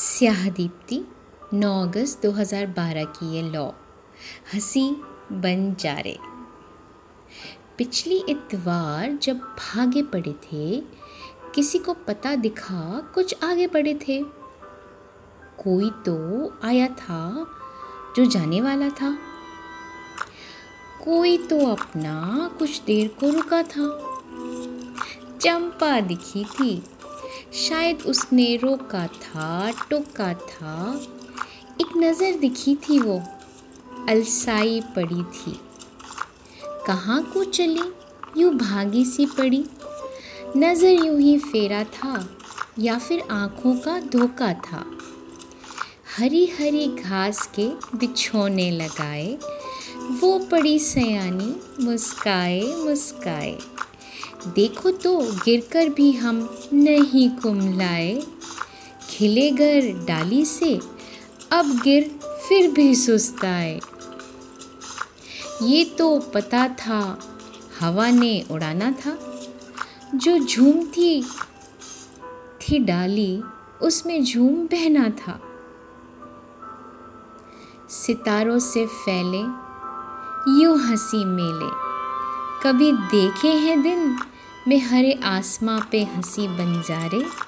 स्याह दीप्ति 9 अगस्त 2012 की ये लॉ। हँसी बन जा रे। पिछली इतवार जब भागे पड़े थे, किसी को पता दिखा कुछ आगे पड़े थे। कोई तो आया था जो जाने वाला था। कोई तो अपना कुछ देर को रुका था। चंपा दिखी थी शायद उसने रोका था, टोका था। एक नज़र दिखी थी वो, अलसाई पड़ी थी। कहाँ को चली? यूँ भागी सी पड़ी। नज़र यूँ ही फेरा था, या फिर आँखों का धोखा था। हरी हरी घास के बिछोने लगाए, वो पड़ी सयानी, मुस्काए मुस्काए। देखो तो गिरकर भी हम नहीं कुमलाए। खिले घर डाली से, अब गिर फिर भी सुस्ताए। ये तो पता था, हवा ने उड़ाना था। जो झूमती थी डाली, उसमें झूम बहना था। सितारों से फैले, यूँ हँसी मेले। कभी देखे हैं दिन? में हरे आसमां पे हँसी बन जा रे।